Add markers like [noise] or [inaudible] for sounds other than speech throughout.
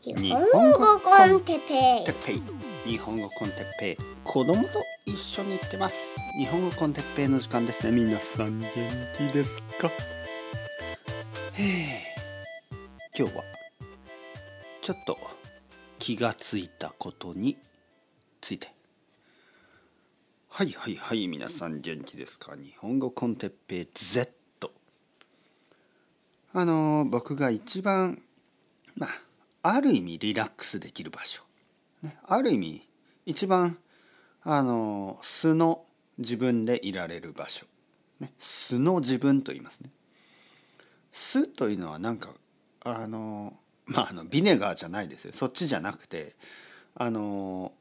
日本語 con テッペイ。日本語 con テッペイ。子供と一緒に行ってます。日本語 con テッペイの時間ですね。皆さん元気ですか？今日はちょっと気がついたことについて。はいはいはい。皆さん元気ですか？日本語 con テッペイ Z あの僕が一番まあある意味リラックスできる場所、ね、ある意味一番あの素の自分でいられる場所、ね、素の自分と言いますね。素というのはなんかあのまああのビネガーじゃないですよ。そっちじゃなくてあの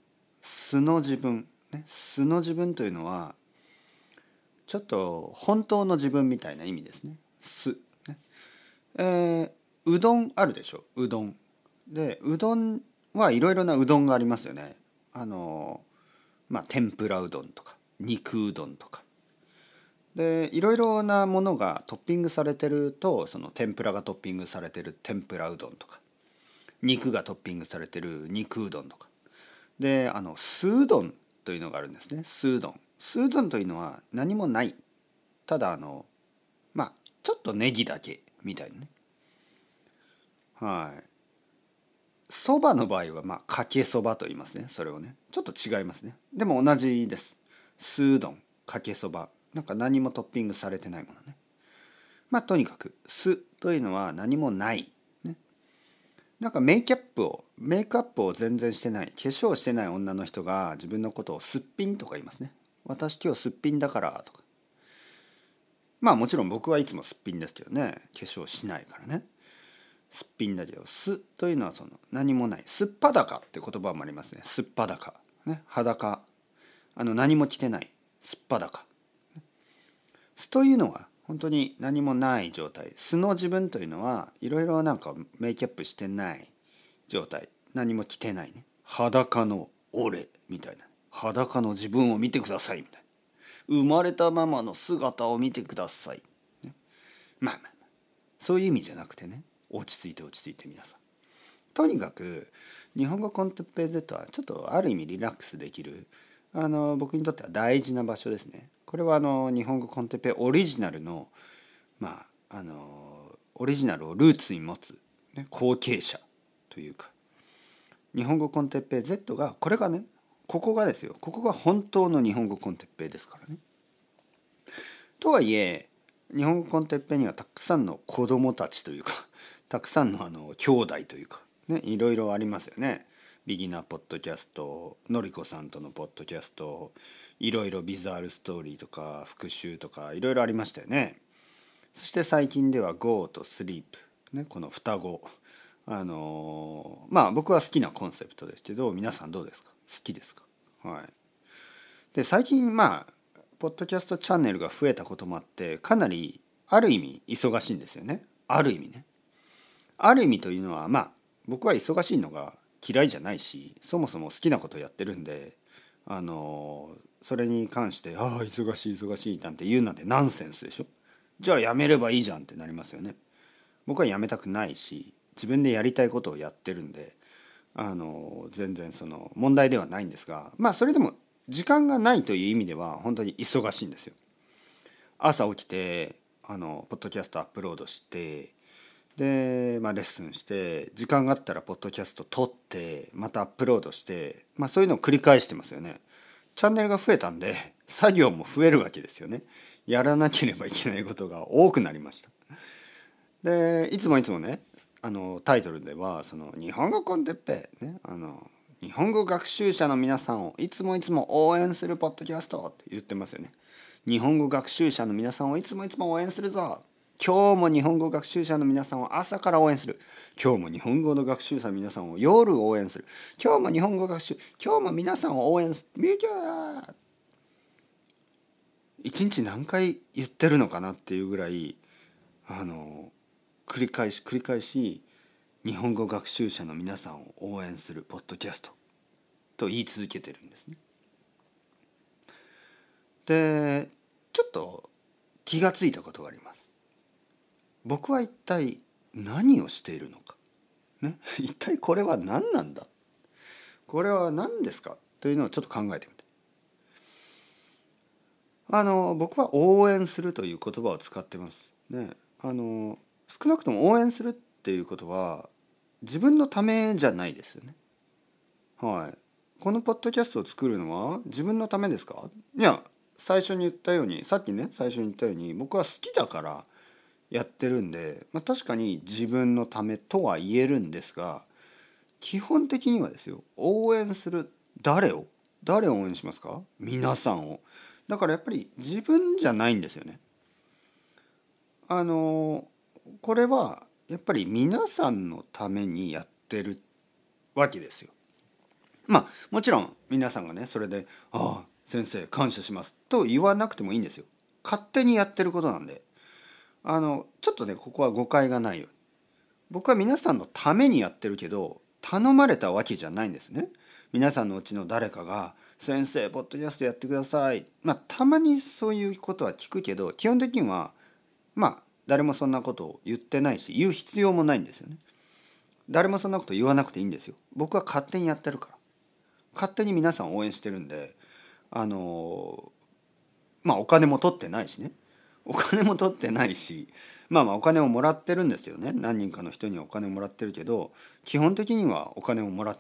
素の自分、ね、素の自分というのはちょっと本当の自分みたいな意味ですね。素、ね。えー、うどんあるでしょ？うどん。でうどんはいろいろなうどんがありますよね。あのまあ天ぷらうどんとか肉うどんとか。でいろいろなものがトッピングされてるとその天ぷらがトッピングされてる天ぷらうどんとか。肉がトッピングされてる肉うどんとか。であの酢うどんというのがあるんですね。酢うどん。酢うどんというのは何もない。ただあのまあちょっとネギだけみたいなね。はい。そばの場合はまあかけそばと言いますね。それをね。ちょっと違いますね。でも同じです。酢うどん。かけそば。なんか何もトッピングされてないものね。まあとにかく酢というのは何もない。ね。なんかメイキャップをメイクアップを全然してない。化粧してない女の人が自分のことをすっぴんとか言いますね。私今日すっぴんだからとか。まあもちろん僕はいつもすっぴんですけどね。化粧しないからね。すっぴんだけどすというのはその何もないすっぱだかって言葉もありますね。すっぱだか、ね、裸。あの何も着てない。すっぱだか。すというのは本当に何もない状態。素の自分というのはいろいろなんかメイキャップしてない状態。何も着てないね。裸の俺みたいな。裸の自分を見てくださいみたいな。生まれたままの姿を見てください、ね、まあまあ。そういう意味じゃなくてね。落ち着いて落ち着いて皆さん。とにかく日本語コンテッペイ Z はちょっとある意味リラックスできるあの僕にとっては大事な場所ですね。これはあの日本語コンテッペイオリジナルのまああのオリジナルをルーツに持つ、ね、後継者というか日本語コンテッペイ Z がこれがねここがですよここが本当の日本語コンテッペイですからね。とはいえ日本語コンテッペイにはたくさんの子供たちというかたくさんのあの兄弟というかねいろいろありますよね。ビギナーポッドキャストのりこさんとのポッドキャストいろいろビザールストーリーとか復習とかいろいろありましたよね。そして最近では Go と Sleep、ね、この双子。あのー、まあ僕は好きなコンセプトですけど皆さんどうですか？好きですか？はい。で最近まあポッドキャストチャンネルが増えたこともあってかなりある意味忙しいんですよね。ある意味ね。ある意味というのはまあ僕は忙しいのが嫌いじゃないしそもそも好きなことやってるんであのそれに関して「ああ忙しい忙しい」なんて言うなんてナンセンスでしょ？じゃあやめればいいじゃんってなりますよね。僕はやめたくないし自分でやりたいことをやってるんであの全然その問題ではないんですがまあそれでも時間がないという意味では本当に忙しいんですよ。朝起きてあのポッドキャストアップロードしてで、まあ、レッスンして時間があったらポッドキャスト撮ってまたアップロードして、まあ、そういうのを繰り返してますよね。チャンネルが増えたんで作業も増えるわけですよね。やらなければいけないことが多くなりました。でいつもいつもねあのタイトルではその日本語コンテッペねあの日本語学習者の皆さんをいつもいつも応援するポッドキャストって言ってますよね。日本語学習者の皆さんをいつもいつも応援するぞ今日も日本語学習者の皆さんを朝から応援する今日も日本語の学習者の皆さんを夜応援する今日も日本語学習今日も皆さんを応援するミュージャー一日何回言ってるのかなっていうぐらいあの繰り返し繰り返し日本語学習者の皆さんを応援するポッドキャストと言い続けてるんですね。でちょっと気がついたことがあります。僕は一体何をしているのか。ね、[laughs] 一体これは何なんだ。これは何ですか。というのをちょっと考えてみて。あの僕は応援するという言葉を使ってます。ね、あの少なくとも応援するっていうことは自分のためじゃないですよね。はい。このポッドキャストを作るのは自分のためですか。いや最初に言ったようにさっきね最初に言ったように僕は好きだからやってるんで、まあ、確かに自分のためとは言えるんですが基本的にはですよ応援する誰を誰を応援しますか？皆さんを。だからやっぱり自分じゃないんですよね。あのこれはやっぱり皆さんのためにやってるわけですよ。まあもちろん皆さんがねそれで「ああ先生感謝します」と言わなくてもいいんですよ。勝手にやってることなんで。あのちょっとねここは誤解がないように僕は皆さんのためにやってるけど頼まれたわけじゃないんですね。皆さんのうちの誰かが「先生ポッドキャストやってください」まあたまにそういうことは聞くけど基本的にはまあ誰もそんなことを言ってないし言う必要もないんですよね。誰もそんなこと言わなくていいんですよ。僕は勝手にやってるから。勝手に皆さん応援してるんであのまあお金も取ってないしねお金も取ってないしまあまあお金をもらってるんですよね。何人かの人にお金をもらってるけど基本的にはお金をもらっ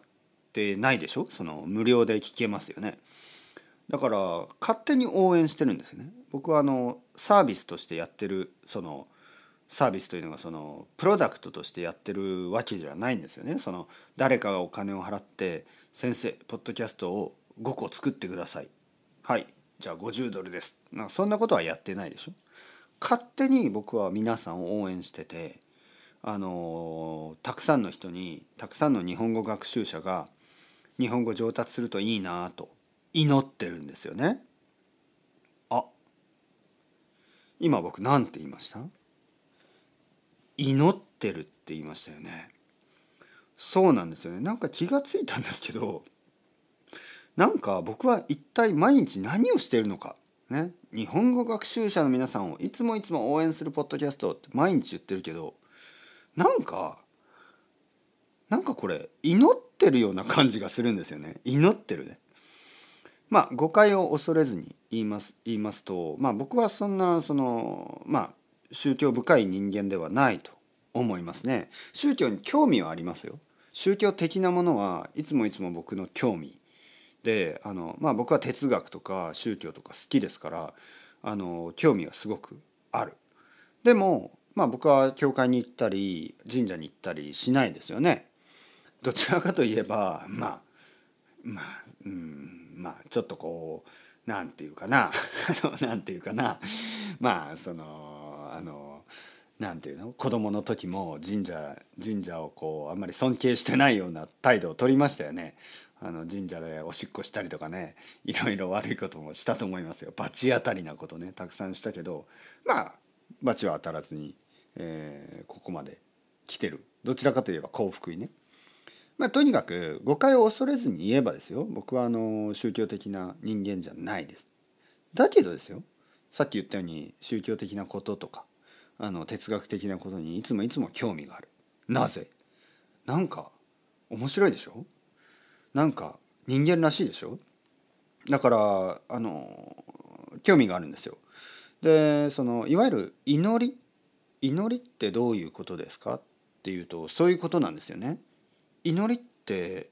てないでしょ？その無料で聞けますよね。だから勝手に応援してるんですよね。僕はあのサービスとしてやってるそのサービスというのがそのプロダクトとしてやってるわけじゃないんですよね。その誰かがお金を払って先生ポッドキャストを5個作ってください。はい。じゃあ50ドルですなそんなことはやってないでしょ？勝手に僕は皆さんを応援しててあのたくさんの人にたくさんの日本語学習者が日本語上達するといいなと祈ってるんですよね。あ今僕何て言いました？祈ってるって言いましたよね。そうなんですよね。なんか気がついたんですけどなんか僕は一体毎日何をしてるのかね日本語学習者の皆さんをいつもいつも応援するポッドキャストって毎日言ってるけどなんかなんかこれ祈ってるような感じがするんですよね祈ってるね。まあ誤解を恐れずに言います言いますとまあ僕はそんなそのまあ宗教深い人間ではないと思いますね。宗教に興味はありますよ。宗教的なものはいつもいつも僕の興味であの、まあ、僕は哲学とか宗教とか好きですからあの興味がすごくある。でも、まあ、僕は教会に行ったり神社に行ったりしないですよね。どちらかといえばまあまあうんまあちょっとこうなんていうかな [laughs] なんていうかなまあそのあのなんていうの子供の時も神社神社をこうあんまり尊敬してないような態度を取りましたよね。あの神社でおしっこしたりとかねいろいろ悪いこともしたと思いますよ罰当たりなことねたくさんしたけどまあ罰は当たらずに、えー、ここまで来てるどちらかといえば幸福にね。まあ、とにかく誤解を恐れずに言えばですよ僕はあの宗教的な人間じゃないです。だけどですよさっき言ったように宗教的なこととかあの哲学的なことにいつもいつも興味がある。なぜ？なんか面白いでしょ？なんか人間らしいでしょ？だからあの興味があるんですよ。でそのいわゆる祈り？祈りってどういうことですか？っていうとそういうことなんですよね。祈りって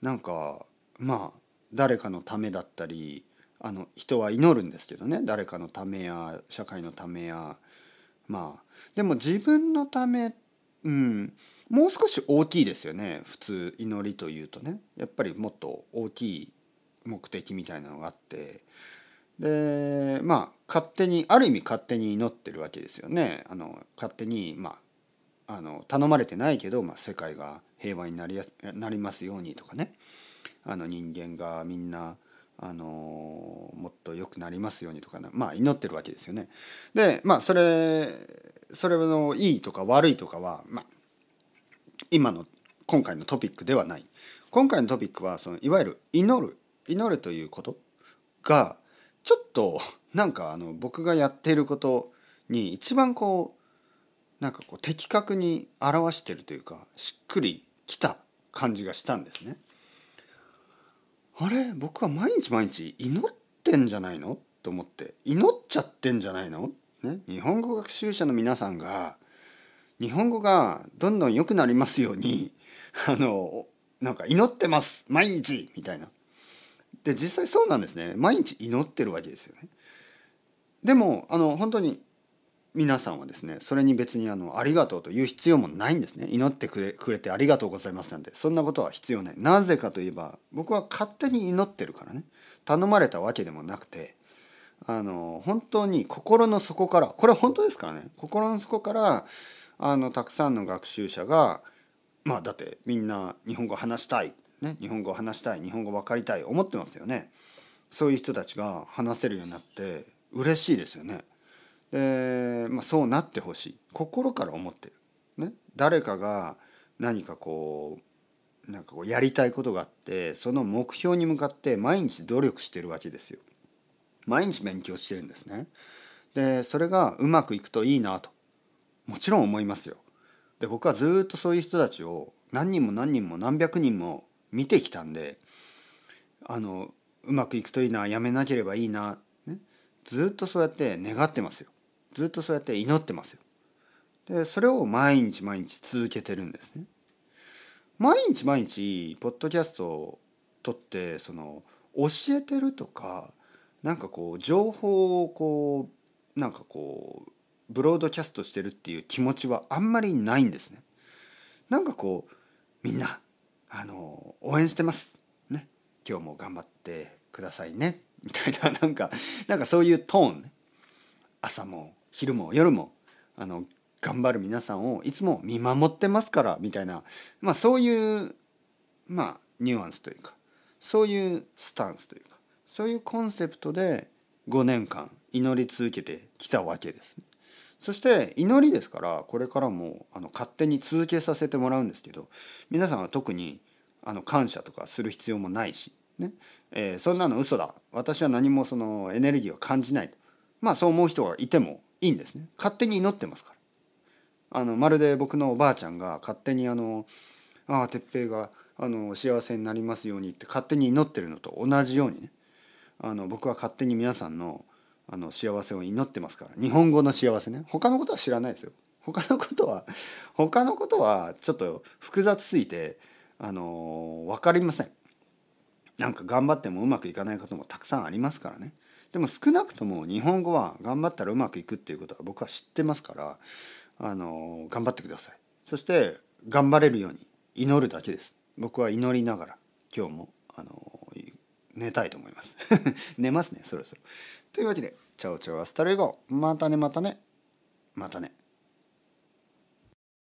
なんかまあ誰かのためだったりあの人は祈るんですけどね。誰かのためや社会のためやまあ。でも自分のためうん。もう少し大きいですよね。普通祈りというとね。やっぱりもっと大きい目的みたいなのがあって。でまあ勝手にある意味勝手に祈ってるわけですよね。あの勝手にまああの頼まれてないけど、まあ、世界が平和になりやなりますようにとかね。あの人間がみんなあのもっと良くなりますようにとかね。まあ祈ってるわけですよね。でまあそれそれのいいとか悪いとかはまあ今の今回のトピックではない。今回のトピックはそのいわゆる祈る。祈るということがちょっとなんかあの僕がやっていることに一番こうなんかこう的確に表してるというかしっくりきた感じがしたんですね。あれ？僕は毎日毎日祈ってんじゃないの？と思って。祈っちゃってんじゃないの、ね、日本語学習者の皆さんが日本語がどんどん良くなりますように [laughs] あのなんか祈ってます。毎日。みたいな。で実際そうなんですね。毎日祈ってるわけですよね。でもあの本当に皆さんはですねそれに別にあのありがとうと言う必要もないんですね。祈ってくれくれてありがとうございますなんて。そんなことは必要ない。なぜかといえば僕は勝手に祈ってるからね。頼まれたわけでもなくてあの本当に心の底からこれは本当ですからね。心の底からあのたくさんの学習者がまあだってみんな日本語話したい、ね、日本語話したい。日本語分かりたい。思ってますよね。そういう人たちが話せるようになって嬉しいですよね。で、まあ、そうなってほしい。心から思ってる、ね、誰かが何かこうなんかこうやりたいことがあってその目標に向かって毎日努力してるわけですよ。毎日勉強してるんですね。でそれがうまくいくといいなと。もちろん思いますよ。で僕はずっとそういう人たちを何人も何人も何百人も見てきたんであのうまくいくといいなやめなければいいな、ね、ずっとそうやって願ってますよ。ずっとそうやって祈ってますよ。でそれを毎日毎日続けてるんですね。毎日毎日ポッドキャストを撮ってその教えてるとかなんかこう情報をこうなんかこうブロードキャストしてるっていう気持ちはあんまりないんですね。なんかこうみんなあの応援してます。ね。今日も頑張ってくださいね。みたいな [laughs] なんかなんかそういうトーンね。朝も昼も夜もあの頑張る皆さんをいつも見守ってますからみたいな、まあ、そういうまあニュアンスというかそういうスタンスというかそういうコンセプトで5年間祈り続けてきたわけです。ね。そして祈りですからこれからもあの勝手に続けさせてもらうんですけど皆さんは特にあの感謝とかする必要もないし、ね。えー、そんなの嘘だ。私は何もそのエネルギーを感じないまあそう思う人がいてもいいんですね。勝手に祈ってますから。あのまるで僕のおばあちゃんが勝手にあの「ああ哲平があの幸せになりますように」って勝手に祈ってるのと同じようにね。あの僕は勝手に皆さんのあの幸せを祈ってますから。日本語の幸せね。他のことは知らないですよ。他のことは他のことはちょっと複雑すぎてあの分かりません。なんか頑張ってもうまくいかないこともたくさんありますからね。でも少なくとも日本語は頑張ったらうまくいくっていうことは僕は知ってますからあの頑張ってください。そして頑張れるように祈るだけです。僕は祈りながら今日もあの寝たいと思います。[laughs] 寝ますねそろそろ。というわけでチャオチャオ hasta luego またねまたね。またね。